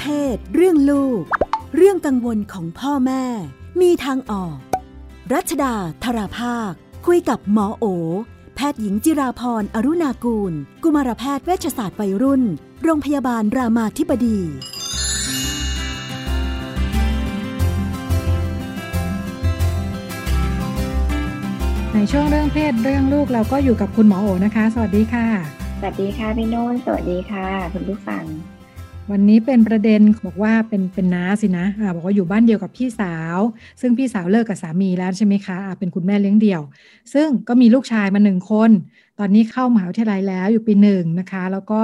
เพศ เรื่องลูก เรื่องกังวลของพ่อแม่ มีทางออก รัชดาธราภาค คุยกับหมอโอ แพทย์หญิงจิราพรอรุณากูล กุมารแพทย์เวชศาสตร์วัยรุ่น โรงพยาบาลรามาธิบดีในช่วงเรื่องเพศเรื่องลูกเราก็อยู่กับคุณหมอโอนะคะ สวัสดีค่ะ สวัสดีค่ะพี่โน้นสวัสดีค่ะ คุณผู้ฟัง วันนี้เป็นประเด็นบอกว่าเป็นเป็นน้าสินะอ่าบอกว่าอยู่บ้านเดียวกับพี่สาว ซึ่งพี่สาวเลิกกับสามีแล้วใช่ไหมคะอ่าเป็นคุณแม่เลี้ยงเดี่ยว ซึ่งก็มีลูกชายมาหนึ่งคน ตอนนี้เข้ามหาวิทยาลัยแล้วอยู่ปีหนึ่งนะคะ แล้วก็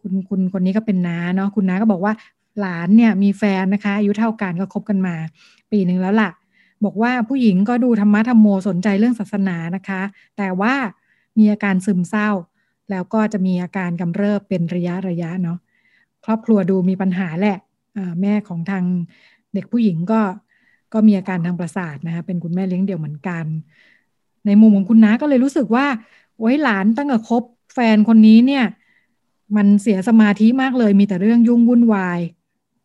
คุณคุณคนนี้ก็เป็นน้าเนาะคุณน้าก็บอกว่าหลานเนี่ยมีแฟนนะคะอายุเท่ากันก็คบกันมา ปีหนึ่งแล้วล่ะ บอกว่าผู้หญิงก็ดูธรรมะธรรมโมสนใจเรื่องศาสนานะคะ แต่ว่ามีอาการซึมเศร้า แล้วก็จะมีอาการกำเริบเป็นระยะระยะเนาะ ครอบครัวดูมีปัญหาแหละแม่ของทางเด็กผู้หญิงก็ก็มีอาการทางประสาทนะคะเป็นคุณแม่เลี้ยงเดี่ยวเหมือนกัน ในมุมของคุณน้าก็เลยรู้สึกว่า โอ้ยหลานตั้งแต่คบแฟนคนนี้เนี่ย มันเสียสมาธิมากเลยมีแต่เรื่องยุ่งวุ่นวาย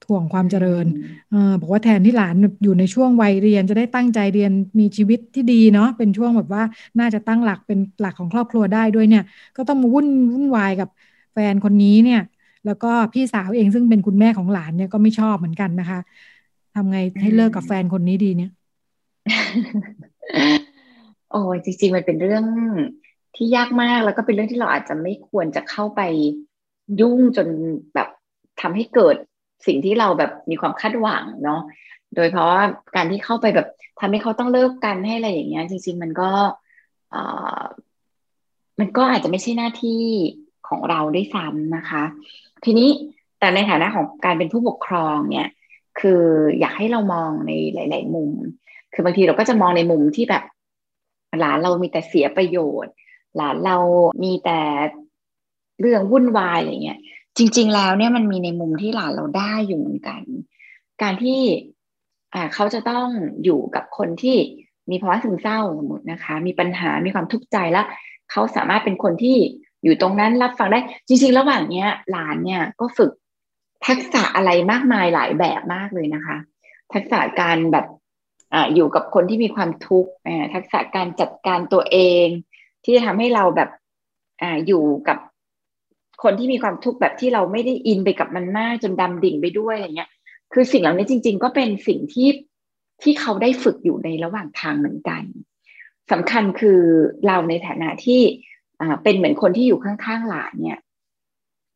ถ่วงความเจริญอบอกว่าแทนที่หลานอยู่ในช่วงวัยเรียนจะได้ตั้งใจเรียนมีชีวิตที่ดีเนาะเป็นช่วงแบบว่าน่าจะตั้งหลักเป็นหลักของครอบครัวได้ด้วยเนี่ย ก็ต้องมาวุ่นวุ่นวายกับแฟนคนนี้เนี่ย แล้วก็พี่สาวเองซึ่งเป็นคุณแม่ของหลานเนี่ยก็ไม่ชอบเหมือนกันนะคะทำไงให้เลิกกับแฟนคนนี้ดีเนี่ย โอ้จริง ๆ มันเป็นเรื่องที่ยากมากแล้วก็เป็นเรื่องที่เราอาจจะไม่ควรจะเข้าไปยุ่งจนแบบทำให้เกิดสิ่งที่เราแบบมีความคาดหวังเนาะโดยเพราะว่าการที่เข้าไปแบบทำให้เขาต้องเลิกกันให้อะไรอย่างเงี้ย จริง ๆ มันก็มันก็อาจจะไม่ใช่หน้าที่ของเราด้วยซ้ำนะคะ ทีนี้แต่ในฐานะของการเป็นผู้ปกครองเนี่ยคืออยากให้เรามองในหลาย ๆ มุม คือบางทีเราก็จะมองในมุมที่แบบหลานเรามีแต่เสียประโยชน์ หลานเรามีแต่เรื่องวุ่นวายอะไรเงี้ย จริง ๆ แล้วเนี่ยมันมีในมุมที่หลานเราได้อยู่เหมือนกัน การที่อ่าเขาจะต้องอยู่กับคนที่มีภาวะซึมเศร้าสมมตินะคะ มีปัญหา มีความทุกข์ใจแล้วเขาสามารถเป็นคนที่ อยู่ตรงนั้นรับฟังได้ จริง ๆ ระหว่างเนี้ยหลานเนี่ยก็ฝึกทักษะอะไรมากมายหลายแบบมากเลยนะคะ ทักษะการแบบอ่าอยู่กับคนที่มีความทุกข์ทักษะการจัดการตัวเอง ที่จะทำให้เราแบบอ่าอยู่กับคนที่มีความทุกข์แบบที่เราไม่ได้อินไปกับมันมากจนดำดิ่งไปด้วยอะไรเงี้ย คือสิ่งเหล่านี้จริง ๆ ก็เป็นสิ่งที่ที่เขาได้ฝึกอยู่ในระหว่างทางเหมือนกันสำคัญคือเราในฐานะที่ เป็นเหมือนคนที่อยู่ข้างๆหลานเนี่ย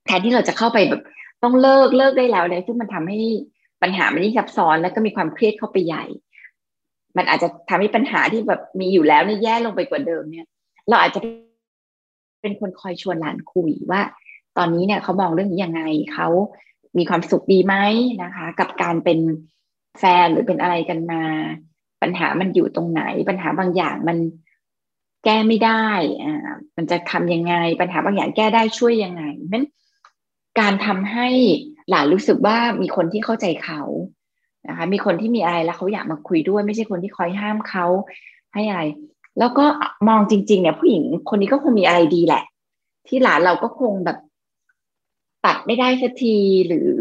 แทนที่เราจะเข้าไปแบบต้องเลิกเลิกได้แล้วเลยซึ่งมันทำให้ปัญหามันยิ่งซับซ้อนแล้วก็มีความเครียดเข้าไปใหญ่ มันอาจจะทำให้ปัญหาที่แบบมีอยู่แล้วนี่แย่ลงไปกว่าเดิมเนี่ย เราอาจจะเป็นคนคอยชวนหลานคุยว่า ตอนนี้เนี่ยเขามองเรื่องนี้ยังไงเขามีความสุขดีไหมนะคะ กับการเป็นแฟนหรือเป็นอะไรกันมา ปัญหามันอยู่ตรงไหน ปัญหาบางอย่างมัน แก้ไม่ได้อ่ามันจะทำยังไง ปัญหาบางอย่างแก้ได้ช่วยยังไงนั้นการทำให้หลานรู้สึกว่ามีคนที่เข้าใจเขานะคะมีคนที่มีอะไรแล้วเขาอยากมาคุยด้วย ไม่ใช่คนที่คอยห้ามเขาให้อะไร แล้วก็มองจริง ๆ เนี่ยผู้หญิงคนนี้ก็คงมีอะไรดีแหละ ที่หลานเราก็คงแบบตัดไม่ได้สักทีหรือ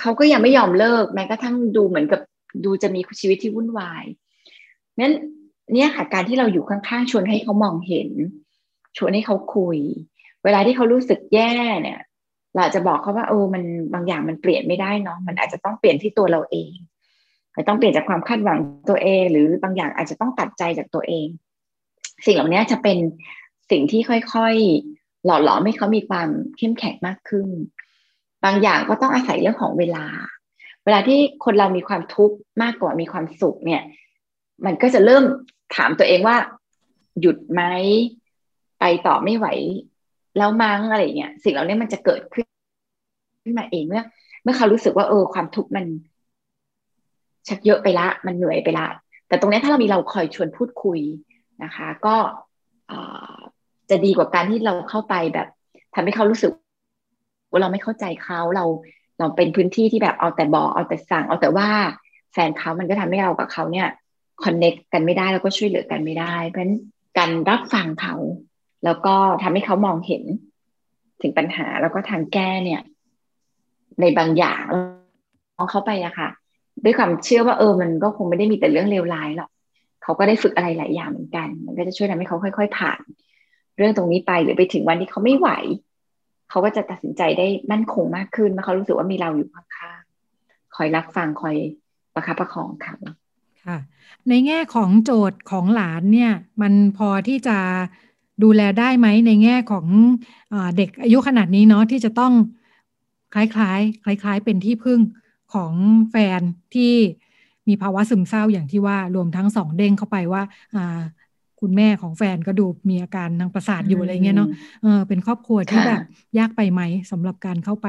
เขาก็ยังไม่ยอมเลิกแม้กระทั่งดูเหมือนกับดูจะมีชีวิตที่วุ่นวายนั้น เนี่ยค่ะ การที่เราอยู่ข้างๆชวนให้เขามองเห็น ชวนให้เขาคุย เวลาที่เขารู้สึกแย่เนี่ย เราจะบอกเขาว่าเออมันบางอย่างมันเปลี่ยนไม่ได้เนาะมันอาจจะต้องเปลี่ยนที่ตัวเราเองอาจต้องเปลี่ยนจากความคาดหวังตัวเอง หรือบางอย่างอาจจะต้องตัดใจจากตัวเอง สิ่งเหล่านี้จะเป็นสิ่งที่ค่อยๆ หล่อหลอมให้เขามีความเข้มแข็งมากขึ้น บางอย่างก็ต้องอาศัยเรื่องของเวลา เวลาที่คนเรามีความทุกข์มากกว่ามีความสุขเนี่ย มันก็จะเริ่ม ถามตัวเองว่า หยุดไหมไปต่อไม่ไหว แล้วมั้งอะไรเงี้ยสิ่งเหล่านี้มันจะเกิดขึ้นขึ้นมาเองเมื่อ เมื่อเขารู้สึกว่า เออ ความทุกข์มัน ชักเยอะไปละ มันเหนื่อยไปละ แต่ตรงนี้ถ้าเรามีเราคอยชวนพูดคุยนะคะ ก็จะดีกว่าการที่เราเข้าไปแบบทำให้เขารู้สึกว่าเราไม่เข้าใจเขาเราเราเป็นพื้นที่ที่แบบเอาแต่บอกเอาแต่สั่งเอาแต่ว่าแฟนเขามันก็ทำให้เรากับเขาเนี่ย คอนเน็กกันไม่ได้แล้วก็ช่วยเหลือกันไม่ได้ เพราะฉะนั้นการรับฟังเขา แล้วก็ทำให้เขามองเห็นถึงปัญหาแล้วก็ทางแก้เนี่ย ในบางอย่างมองเขาไปอะค่ะ ด้วยความเชื่อว่าเออมันก็คงไม่ได้มีแต่เรื่องเลวร้ายหรอกเขาก็ได้ฝึกอะไรหลายอย่างเหมือนกัน มันก็จะช่วยทำให้เขาค่อย ๆ ผ่าน เรื่องตรงนี้ไปหรือไปถึงวันที่เขาไม่ไหว เขาก็จะตัดสินใจได้มั่นคงมากขึ้นเมื่อเขารู้สึกว่ามีเราอยู่ข้างๆคอยรับฟังคอยประคับประคองเขา ค่ะ ในแง่ของโจทย์ของหลานเนี่ย มันพอที่จะดูแลได้ไหมในแง่ของอเด็กอายุขนาดนี้เนาะที่จะต้องคล้ายๆ คล้าย ๆ เป็นที่พึ่งของแฟนที่มีภาวะซึมเศร้าอย่างที่ว่ารวมทั้งสองเด้งเข้าไปว่าคุณแม่ของแฟนก็ดูมีอาการทางประสาทอยู่อะไรเงี้ยเนาะเออเป็นครอบครัวที่แบบยากไปไหมสำหรับการเข้าไป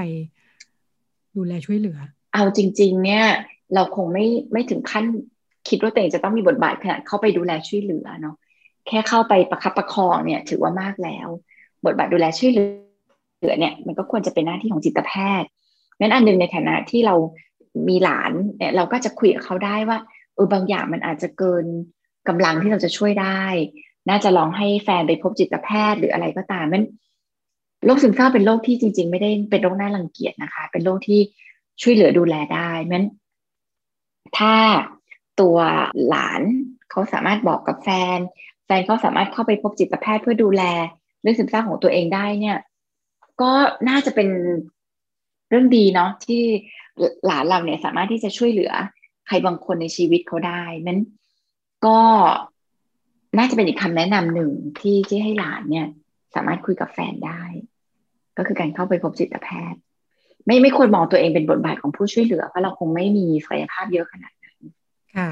ดูแลช่วยเหลือ เอาจริง ๆ เนี่ย เราคงไม่ไม่ถึงขั้น คิดว่าตัวเองจะต้องมีบทบาทขนาดเข้าไปดูแลช่วยเหลือเนาะแค่เข้าไปประคับประคองเนี่ย ถือว่ามากแล้ว บทบาทดูแลช่วยเหลือเนี่ย มันก็ควรจะเป็นหน้าที่ของจิตแพทย์งั้นอันหนึ่งในฐานะที่เรามีหลานเนี่ยเราก็จะคุยกับเขาได้ว่าเออบางอย่างมันอาจจะเกินกำลังที่เราจะช่วยได้ น่าจะลองให้แฟนไปพบจิตแพทย์หรืออะไรก็ตามมันโรคซึมเศร้าเป็นโรคที่จริง ๆ ไม่ได้เป็นโรคน่ารังเกียจนะคะ เป็นโรคที่ช่วยเหลือดูแลได้มันถ้า ตัวหลานเขาสามารถบอกกับแฟน แฟนเขาสามารถเข้าไปพบจิตแพทย์เพื่อดูแลเรื่องซึมเศร้าของตัวเองได้เนี่ย ก็น่าจะเป็นเรื่องดีเนาะที่หลานเราเนี่ยสามารถที่จะช่วยเหลือ ใครบางคนในชีวิตเขาได้นั้นก็น่าจะเป็นอีกคำแนะนำหนึ่งที่ที่ให้หลานเนี่ย สามารถคุยกับแฟนได้ ก็คือการเข้าไปพบจิตแพทย์ ไม่ไม่ควรมองตัวเองเป็นบทบาทของผู้ช่วยเหลือเพราะเราคงไม่มีศักยภาพเยอะขนาด ค่ะ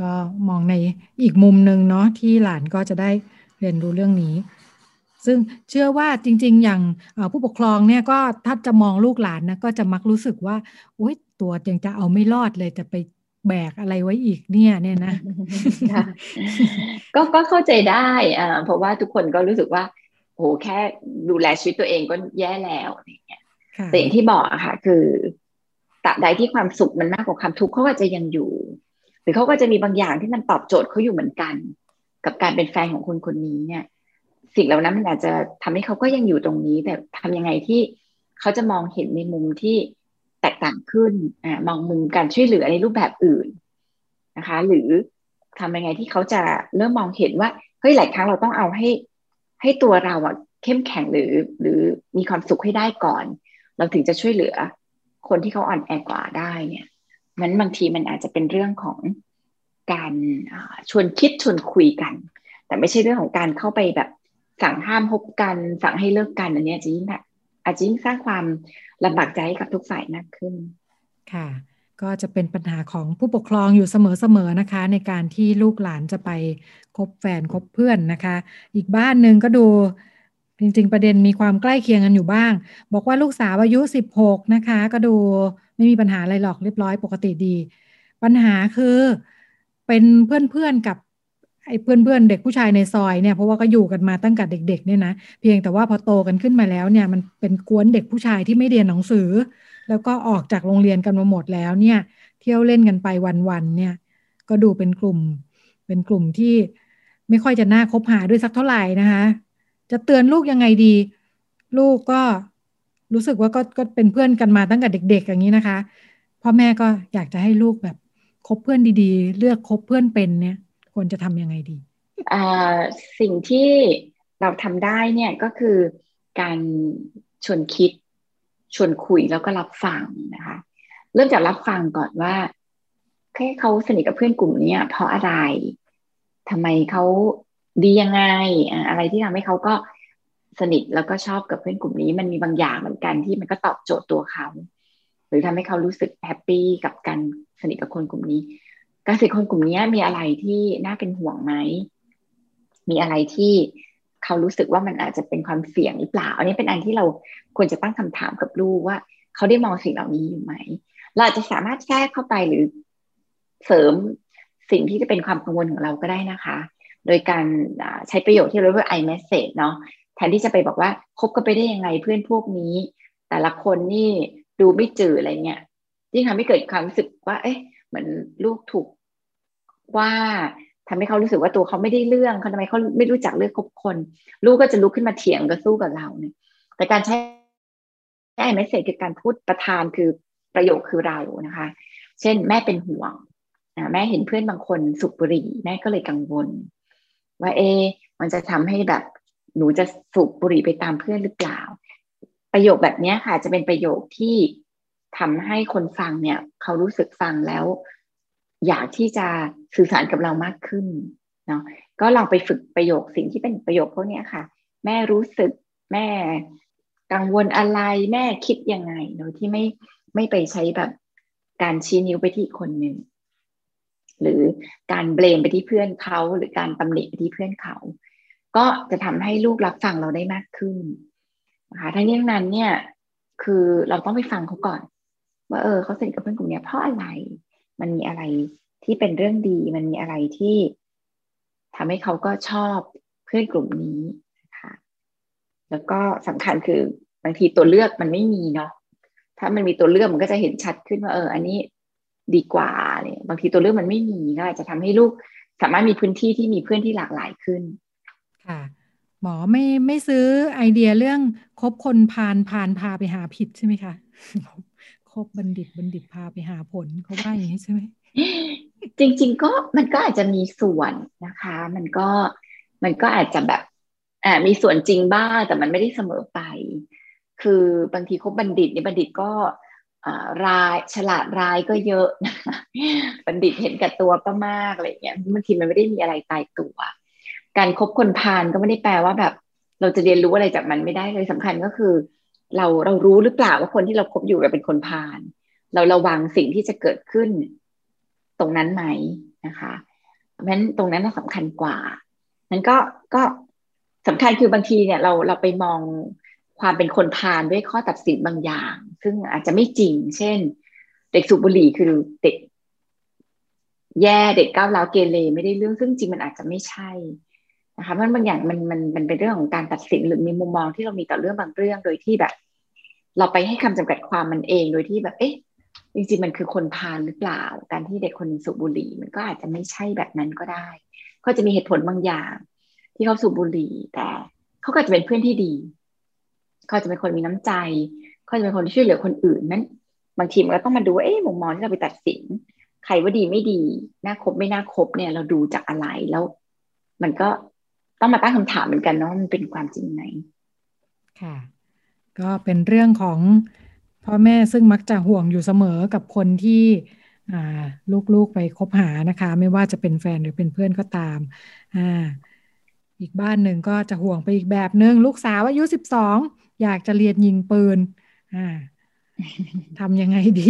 ก็มองในอีกมุมหนึ่งเนาะที่หลานก็จะได้เรียนรู้เรื่องนี้ ซึ่งเชื่อว่าจริง ๆ อย่างผู้ปกครองเนี่ยก็ถ้าจะมองลูกหลานนะก็จะมักรู้สึกว่าโอ๊ยตัวยังจะเอาไม่รอดเลยจะไปแบกอะไรไว้อีกเนี่ยเนี่ยนะก็ก็เข้าใจได้อ่าเพราะว่าทุกคนก็รู้สึกว่าโหแค่ดูแลชีวิตตัวเองก็แย่แล้วอย่างเงี้ยแต่อย่างที่บอกอะค่ะ คือ ตราบใดที่ความสุขมันมากกว่าความทุกข์เขาก็จะยังอยู่ หรือเขาก็จะมีบางอย่างที่มันตอบโจทย์เขาอยู่เหมือนกัน กับการเป็นแฟนของคนคนนี้เนี่ย สิ่งเหล่านั้นมันอาจจะทำให้เขาก็ยังอยู่ตรงนี้ แต่ทำยังไงที่เขาจะมองเห็นในมุมที่แตกต่างขึ้นอมองมุมการช่วยเหลือในรูปแบบอื่นนะคะ หรือทำยังไงที่เขาจะเริ่มมองเห็นว่าเฮ้ยหลายครั้งเราต้องเอาให้ให้ตัวเราอะเข้มแข็งหรือ หรือมีความสุขให้ได้ก่อน เราถึงจะช่วยเหลือ คนที่เขาอ่อนแอกว่าได้เนี่ยมันบางทีมันอาจจะเป็นเรื่องของการชวนคิดชวนคุยกัน แต่ไม่ใช่เรื่องของการเข้าไปแบบสั่งห้ามพบกัน สั่งให้เลิกกันอันนี้จะยิ่งอาจจะยิ่งสร้างความลำบากใจกับทุกฝ่ายมากขึ้น ค่ะ ก็จะเป็นปัญหาของผู้ปกครองอยู่เสมอๆนะคะ ในการที่ลูกหลานจะไปคบแฟนคบเพื่อนนะคะ อีกบ้านหนึ่งก็ดู จริง ๆ ประเด็นมีความใกล้เคียงกันอยู่บ้าง บอกว่าลูกสาวอายุ 16 นะคะ ก็ดูไม่มีปัญหาอะไรหรอกเรียบร้อยปกติดี ปัญหาคือเป็นเพื่อนๆกับไอ้เพื่อนๆเด็กผู้ชายในซอยเนี่ยเพราะว่าก็อยู่กันมาตั้งแต่เด็ก ๆ เนี่ยนะเพียงแต่ว่าพอโตกันขึ้นมาแล้วเนี่ยมันเป็นกวนเด็กผู้ชายที่ไม่เรียนหนังสือ แล้วก็ออกจากโรงเรียนกันมาหมดแล้วเนี่ย เที่ยวเล่นกันไปวันๆเนี่ย ก็ดูเป็นกลุ่ม เป็นกลุ่มที่ไม่ค่อยจะน่าคบหาด้วยสักเท่าไหร่นะคะ จะเตือนลูกยังไงดี ลูกก็รู้สึกว่าก็ก็เป็นเพื่อนกันมาตั้งแต่เด็ก ๆ อย่างนี้นะคะพ่อแม่ก็อยากจะให้ลูกแบบคบเพื่อนดีๆ เลือกคบเพื่อนเป็นเนี่ยควรจะทำยังไงดีสิ่งที่เราทำได้เนี่ยก็คือการชวนคิดชวนคุยแล้วก็รับฟังนะคะ เริ่มจากรับฟังก่อนว่าแค่เขาสนิทกับเพื่อนกลุ่มนี้เพราะอะไรทำไมเขา ดียังไง อะไรที่ทำให้เขาก็สนิทแล้วก็ชอบกับเพื่อนกลุ่มนี้ มันมีบางอย่างเหมือนกันที่มันก็ตอบโจทย์ตัวเขา หรือทำให้เขารู้สึกแฮปปี้กับการสนิทกับคนกลุ่มนี้เกษตรคนกลุ่มนี้มีอะไรที่น่าเป็นห่วงไหม มีอะไรที่เขารู้สึกว่ามันอาจจะเป็นความเสี่ยงหรือเปล่า อันนี้เป็นอันที่เราควรจะตั้งคำถามกับลูกว่า เขาได้มองสิ่งเหล่านี้อยู่ไหม เราอาจจะสามารถแทรกเข้าไปหรือเสริมสิ่งที่จะเป็นความกังวลของเราก็ได้นะคะ โดยการใช้ประโยชน์ที่เรียกว่า i message เนาะแทนที่จะไปบอกว่าคบกันไปได้ยังไงเพื่อนพวกนี้ แต่ละคนนี่ดูไม่จืดอะไรเงี้ยยิ่งทำให้เกิดความรู้สึกว่า เอ๊ะเหมือนลูกถูกว่าทำให้เขารู้สึกว่าตัวเขาไม่ได้เรื่องเขาทำไมเขาไม่รู้จักเลือกคบคน ลูกก็จะลุกขึ้นมาเถียงกับสู้กับเราเนี่ยแต่การใช้ไอ้เมสเซจคือการพูดประธานคือประโยคคือเรานะคะ เช่น แม่เป็นห่วงแม่เห็นเพื่อนบางคนสุบบุหรี่แม่ก็เลยกังวล ว่าเอ มันจะทำให้แบบหนูจะสูบบุหรี่ไปตามเพื่อนหรือเปล่า ประโยคแบบนี้ค่ะ จะเป็นประโยคที่ทำให้คนฟังเนี่ย เขารู้สึกฟังแล้ว อยากที่จะสื่อสารกับเรามากขึ้นเนาะก็ลองไปฝึกประโยคสิ่งที่เป็นประโยคพวกนี้ค่ะ แม่รู้สึกแม่กังวลอะไรแม่คิดยังไงโดยที่ไม่ไม่ไปใช้แบบการชี้นิ้วไปที่คนหนึ่ง หรือการเบลมไปที่เพื่อนเขาหรือการตำหนิไปที่เพื่อนเขา ก็จะทำให้ลูกรับฟังเราได้มากขึ้นนะคะทั้งนี้นั้นเนี่ยคือเราต้องไปฟังเขาก่อน ว่าเออเขาสนิทกับเพื่อนกลุ่มนี้เพราะอะไร มันมีอะไรที่เป็นเรื่องดี มันมีอะไรที่ทำให้เขาก็ชอบเพื่อนกลุ่มนี้นะคะแล้วก็สำคัญคือบางทีตัวเลือกมันไม่มีเนาะถ้ามันมีตัวเลือกมันก็จะเห็นชัดขึ้นว่าเออ อันนี้ ดีกว่าเนี่ยบางทีตัวเลือกมันไม่มีก็อาจจะทำให้ลูกสามารถมีพื้นที่ที่มีเพื่อนที่หลากหลายขึ้น ค่ะ หมอไม่ไม่ซื้อไอเดียเรื่องคบคนพานพานพาไปหาผิดใช่ไหมคะคบบัณฑิตบัณฑิตพาไปหาผลเขาว่าอย่างนี้ใช่ไหมจริง ๆ ก็มันก็อาจจะมีส่วนนะคะ มันก็มันก็อาจจะแบบอ่ามีส่วนจริงบ้างแต่มันไม่ได้เสมอไป คือบางทีคบบัณฑิตเนี่ยบัณฑิตก็ รายฉลาดรายก็เยอะนะคะบัณฑิตเห็นกับตัวก็มากอะไรเงี้ยบางทีมันไม่ได้มีอะไรตายตัว การครบคนพาลก็ไม่ได้แปลว่าแบบ เราจะเรียนรู้อะไรจากมันไม่ได้เลยสำคัญก็คือ เราเรารู้หรือเปล่าว่าคนที่เราคบอยู่เป็นคนพาลเราระวังสิ่งที่จะเกิดขึ้น ตรงนั้นไหมนะคะเพราะฉะนั้นตรงนั้นสำคัญกว่านั้นก็ก็สำคัญคือบางทีเนี่ยเราเราไปมอง ความเป็นคนพาลด้วยข้อตัดสินบางอย่าง ซึ่งอาจจะไม่จริง เช่น เด็กสูบบุหรี่คือเด็ก แย่เด็กก้าวร้าวเกเรไม่ได้เรื่องซึ่งจริงมันอาจจะไม่ใช่นะคะมันบางอย่างมันมันมันเป็นเรื่องของการตัดสินหรือมีมุมมองที่เรามีต่อเรื่องบางเรื่องโดยที่แบบ เราไปให้คำจำกัดความมันเองโดยที่แบบ เอ๊ะจริงๆมันคือคนพาลหรือเปล่า การที่เด็กคนสูบบุหรี่ มันก็อาจจะไม่ใช่แบบนั้นก็ได้ ก็จะมีเหตุผลบางอย่าง ที่เขาสูบบุหรี่แต่เขาก็จะเป็นเพื่อนที่ดี เขาจะเป็นคนมีน้ำใจ เขาจะเป็นคนที่ช่วยเหลือคนอื่นนั้น บางทีมันก็ต้องมาดูเอ๊ะมุมมองที่เราไปตัดสิน ใครว่าดีไม่ดีน่าคบไม่น่าคบเนี่ย เราดูจากอะไรแล้ว มันก็ต้องมาตั้งคำถามเหมือนกันเนาะมันเป็นความจริงไหมค่ะ ก็เป็นเรื่องของพ่อแม่ซึ่งมักจะห่วงอยู่เสมอกับคนที่ลูกๆไปคบหานะคะ ไม่ว่าจะเป็นแฟนหรือเป็นเพื่อนก็ตามอ่า อีกบ้านหนึ่งก็จะห่วงไปอีกแบบหนึ่งลูกสาวอายุสิบสองอยากจะเรียนยิงปืนอ่าทำยังไงดี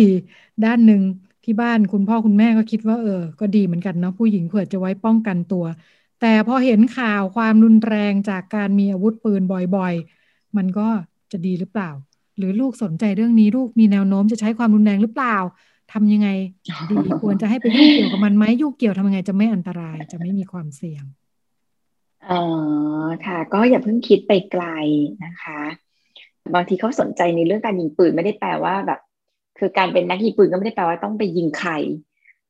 ด้านหนึ่งที่บ้านคุณพ่อคุณแม่ก็คิดว่าเออ ก็ดีเหมือนกันเนาะผู้หญิงเผื่อจะไว้ป้องกันตัว แต่พอเห็นข่าวความรุนแรงจากการมีอาวุธปืนบ่อยๆ มันก็จะดีหรือเปล่า หรือลูกสนใจเรื่องนี้ลูกมีแนวโน้มจะใช้ความรุนแรงหรือเปล่าทำยังไงดีควรจะให้ไปยุ่งเกี่ยวกับมันไหมยุ่งเกี่ยวทำยังไงจะไม่อันตรายจะไม่มีความเสี่ยง อ๋อค่ะ ก็อย่าเพิ่งคิดไปไกลนะคะ บางทีเขาสนใจในเรื่องการยิงปืนไม่ได้แปลว่าแบบ คือการเป็นนักยิงปืนก็ไม่ได้แปลว่าต้องไปยิงใคร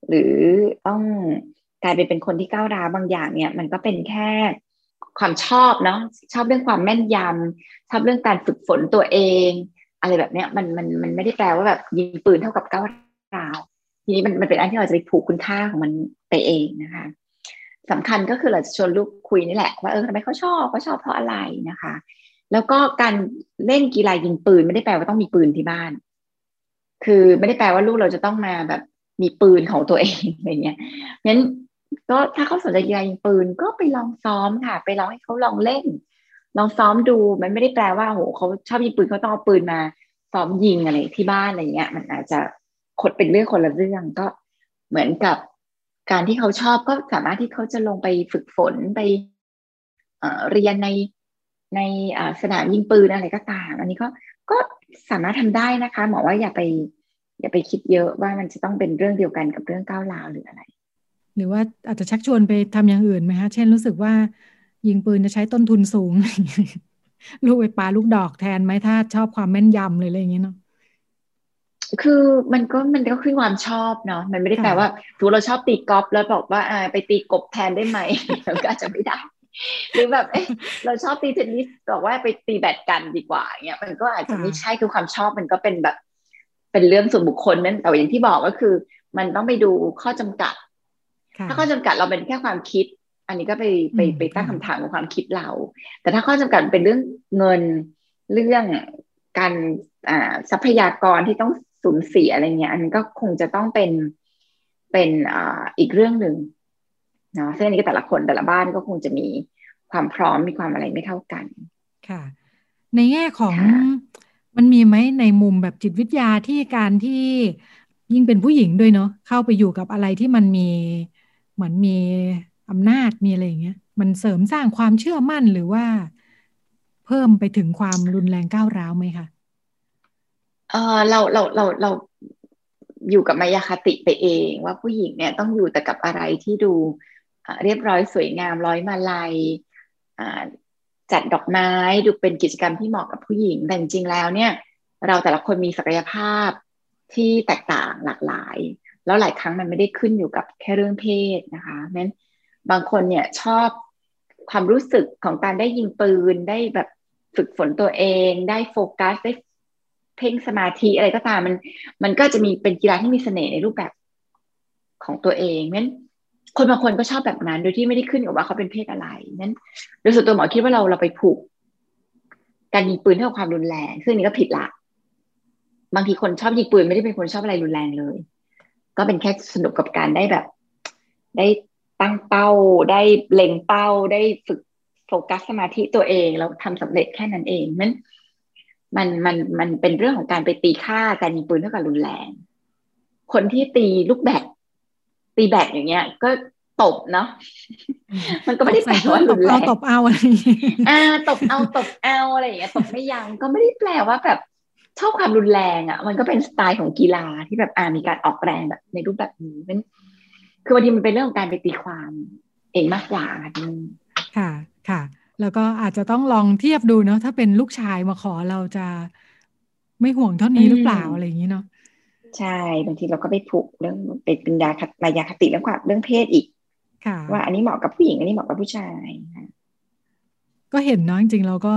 หรือต้องกลายเป็นเป็นคนที่ก้าวร้าวบางอย่างเนี่ย มันก็เป็นแค่ความชอบเนาะชอบเรื่องความแม่นยำชอบเรื่องการฝึกฝนตัวเอง อะไรแบบเนี้ยมันมันมันไม่ได้แปลว่าแบบยิงปืนเท่ากับก้าวร้าวทีนี้มันมันเป็นอันที่เราจะไปผูกคุณค่าของมันไปเองนะคะ สำคัญก็คือเราจะชวนลูกคุยนี่แหละ ว่าเออทำไมเขาชอบเขาชอบเพราะอะไรนะคะ แล้วก็การเล่นกีฬายิงปืนไม่ได้แปลว่าต้องมีปืนที่บ้าน คือไม่ได้แปลว่าลูกเราจะต้องมาแบบมีปืนของตัวเองอะไรเงี้ยงั้นก็ถ้าเขาสนใจกีฬายิงปืนก็ไปลองซ้อมค่ะ ไปลองให้เขาลองเล่น ลองซ้อมดูมันไม่ได้แปลว่าโหเขาชอบยิงปืนเขาต้องเอาปืนมาซ้อมยิงอะไรที่บ้านอะไรเงี้ย มันอาจจะคดเป็นเรื่องคนละเรื่องก็เหมือนกับ การที่เขาชอบก็สามารถที่เขาจะลงไปฝึกฝนไปเรียนในในสนามยิงปืนอะไรก็ตาม อันนี้ก็ก็สามารถทำได้นะคะหมอว่าอย่าไป อย่าไปคิดเยอะว่ามันจะต้องเป็นเรื่องเดียวกันกับเรื่องก้าวร้าวหรืออะไร หรือว่าอาจจะชักชวนไปทำอย่างอื่นไหมคะเช่นรู้สึกว่ายิงปืนจะใช้ต้นทุนสูง ลูกไปปาลูกดอกแทนไหมถ้าชอบความแม่นยำเลยอะไรอย่างเงี้ยเนาะ คือมันก็มันก็คือความชอบเนาะมันไม่ได้แปลว่าถูเราชอบตีกอล์ฟแล้วบอกว่าอ่าไปตีกบแทนได้ไหมมันก็อาจจะไม่ได้ หรือแบบเอ๊ะเราชอบตีเทนนิสบอกว่าไปตีแบดกันดีกว่าเงี้ยมันก็อาจจะไม่ใช่คือความชอบมันก็เป็นแบบ เป็นเรื่องส่วนบุคคลนั่นแต่อย่างที่บอกก็คือ มันต้องไปดูข้อจำกัด ถ้าข้อจำกัดเราเป็นแค่ความคิด อันนี้ก็ไปไปไปตั้งคำถามกับความคิดเรา แต่ถ้าข้อจำกัดเป็นเรื่องเงินเรื่องการทรัพยากรที่ต้อง สูญเสียอะไรเงี้ย อันนี้ก็คงจะต้องเป็นเป็นออีกเรื่องหนึ่งนะซึ่งอันนี้ก็แต่ละคนแต่ละบ้านก็คงจะมีความพร้อมมีความอะไรไม่เท่ากัน ค่ะ ในแง่ของมันมีไหมในมุมแบบจิตวิทยาที่การที่ยิ่งเป็นผู้หญิงด้วยเนาะเข้าไปอยู่กับอะไรที่มันมีเหมือนมีอำนาจมีอะไรอย่างเงี้ยมันเสริมสร้างความเชื่อมั่นหรือว่า เพิ่มไปถึงความรุนแรงก้าวร้าวไหมคะเออเราเราเราเราอยู่กับมายาคติไปเอง ว่าผู้หญิงเนี่ยต้องอยู่แต่กับอะไรที่ดูเรียบร้อยสวยงามร้อยมาลัยจัดดอกไม้ดูเป็นกิจกรรมที่เหมาะกับผู้หญิงแต่จริงๆแล้วเนี่ย เราแต่ละคนมีศักยภาพที่แตกต่างหลากหลาย แล้วหลายครั้งมันไม่ได้ขึ้นอยู่กับแค่เรื่องเพศนะคะนั้นบางคนเนี่ยชอบความรู้สึกของการได้ยิงปืนได้แบบฝึกฝนตัวเอง ได้โฟกัสได้ เพ่งสมาธิอะไรก็ตามมัน มันก็จะมีเป็นกีฬาที่มีเสน่ห์ในรูปแบบของตัวเองนั้นคนบางคนก็ชอบแบบนั้น โดยที่ไม่ได้ขึ้นกับว่าเขาเป็นเพศอะไรนั้นโดยส่วนตัวหมอคิดว่าเราเราไปผูก การยิงปืนเท่ากับความรุนแรง ซึ่งนี้ก็ผิดละบางทีคนชอบยิงปืนไม่ได้เป็นคนชอบอะไรรุนแรงเลย ก็เป็นแค่สนุกกับการได้แบบ ได้ตั้งเป้า ได้เล็งเป้า ได้ฝึกโฟกัสสมาธิตัวเองแล้วทำสำเร็จแค่นั้นเองมัน มันมันมันเป็นเรื่องของการไปตีค่าการยิงปืนเท่ากับรุนแรง คนที่ตีลูกแบดตีแบดอย่างเงี้ย ก็ตบเนาะมันก็ไม่ได้แปลว่ารุนแรงตบเอาอะไรอ่าตบเอาตบเอาอะไรอย่างเงี้ยตบไม่ยังก็ไม่ได้แปลว่าแบบชอบความรุนแรงอะ มันก็เป็นสไตล์ของกีฬาที่แบบอ่ามีการออกแรงแบบ ในรูปแบบนี้เป็นคือบางทีมันเป็นเรื่องของการไปตีความเองมากกว่าค่ะค่ะ แล้วก็อาจจะต้องลองเทียบดูเนาะถ้าเป็นลูกชายมาขอเราจะไม่ห่วงเท่านี้หรือเปล่าอะไรอย่างนี้เนาะใช่บางทีเราก็ไปผูกเรื่องเป็นยาคมายาคติเรื่องความเรื่องเพศอีกว่าอันนี้เหมาะกับผู้หญิงอันนี้เหมาะกับผู้ชายก็เห็นเนาะจริงๆเราก็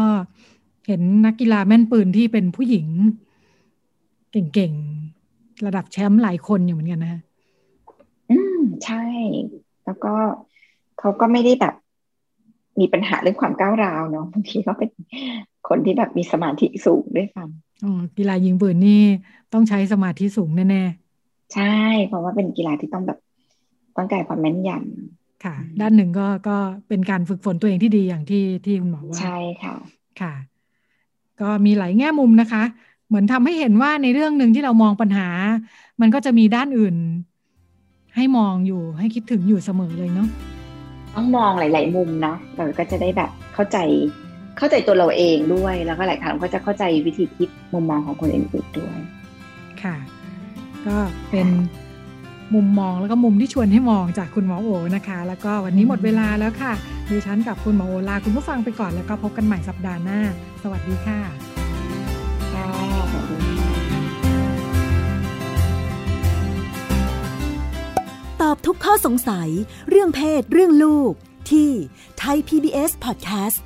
เห็นนักกีฬาแม่นปืนที่เป็นผู้หญิง เก่งๆ ระดับแชมป์หลายคนอยู่เหมือนกันนะอืมใช่ แล้วก็เขาก็ไม่ได้แบบ มีปัญหาเรื่องความก้าวร้าวเนาะบางทีเขาเป็นคนที่แบบมีสมาธิสูงด้วยซ้ำอ๋อกีฬายิงปืนนี่ต้องใช้สมาธิสูงแน่ๆ ใช่ เพราะว่าเป็นกีฬาที่ต้องแบบต้องการความแม่นยำค่ะ ด้านหนึ่งก็ก็เป็นการฝึกฝนตัวเองที่ดีอย่างที่ที่คุณหมอว่า ใช่ค่ะค่ะ ก็มีหลายแง่มุมนะคะ เหมือนทำให้เห็นว่าในเรื่องหนึ่งที่เรามองปัญหา มันก็จะมีด้านอื่น ให้มองอยู่ให้คิดถึงอยู่เสมอเลยเนาะ ต้องมองหลาย ๆ มุมเนาะเราก็จะได้แบบเข้าใจเข้าใจตัวเราเองด้วย แล้วก็หลายครั้งก็จะเข้าใจวิธีคิดมุมมองของคนอื่นๆด้วย ค่ะ ก็เป็นมุมมองแล้วก็มุมที่ชวนให้มองจากคุณหมอโอนะคะ แล้วก็วันนี้หมดเวลาแล้วค่ะดิฉันกับคุณหมอโอลาคุณผู้ฟังไปก่อนแล้วก็พบกันใหม่สัปดาห์หน้า สวัสดีค่ะ ทุกข้อสงสัย เรื่องเพศ เรื่องลูก ที่ไทย PBS Podcast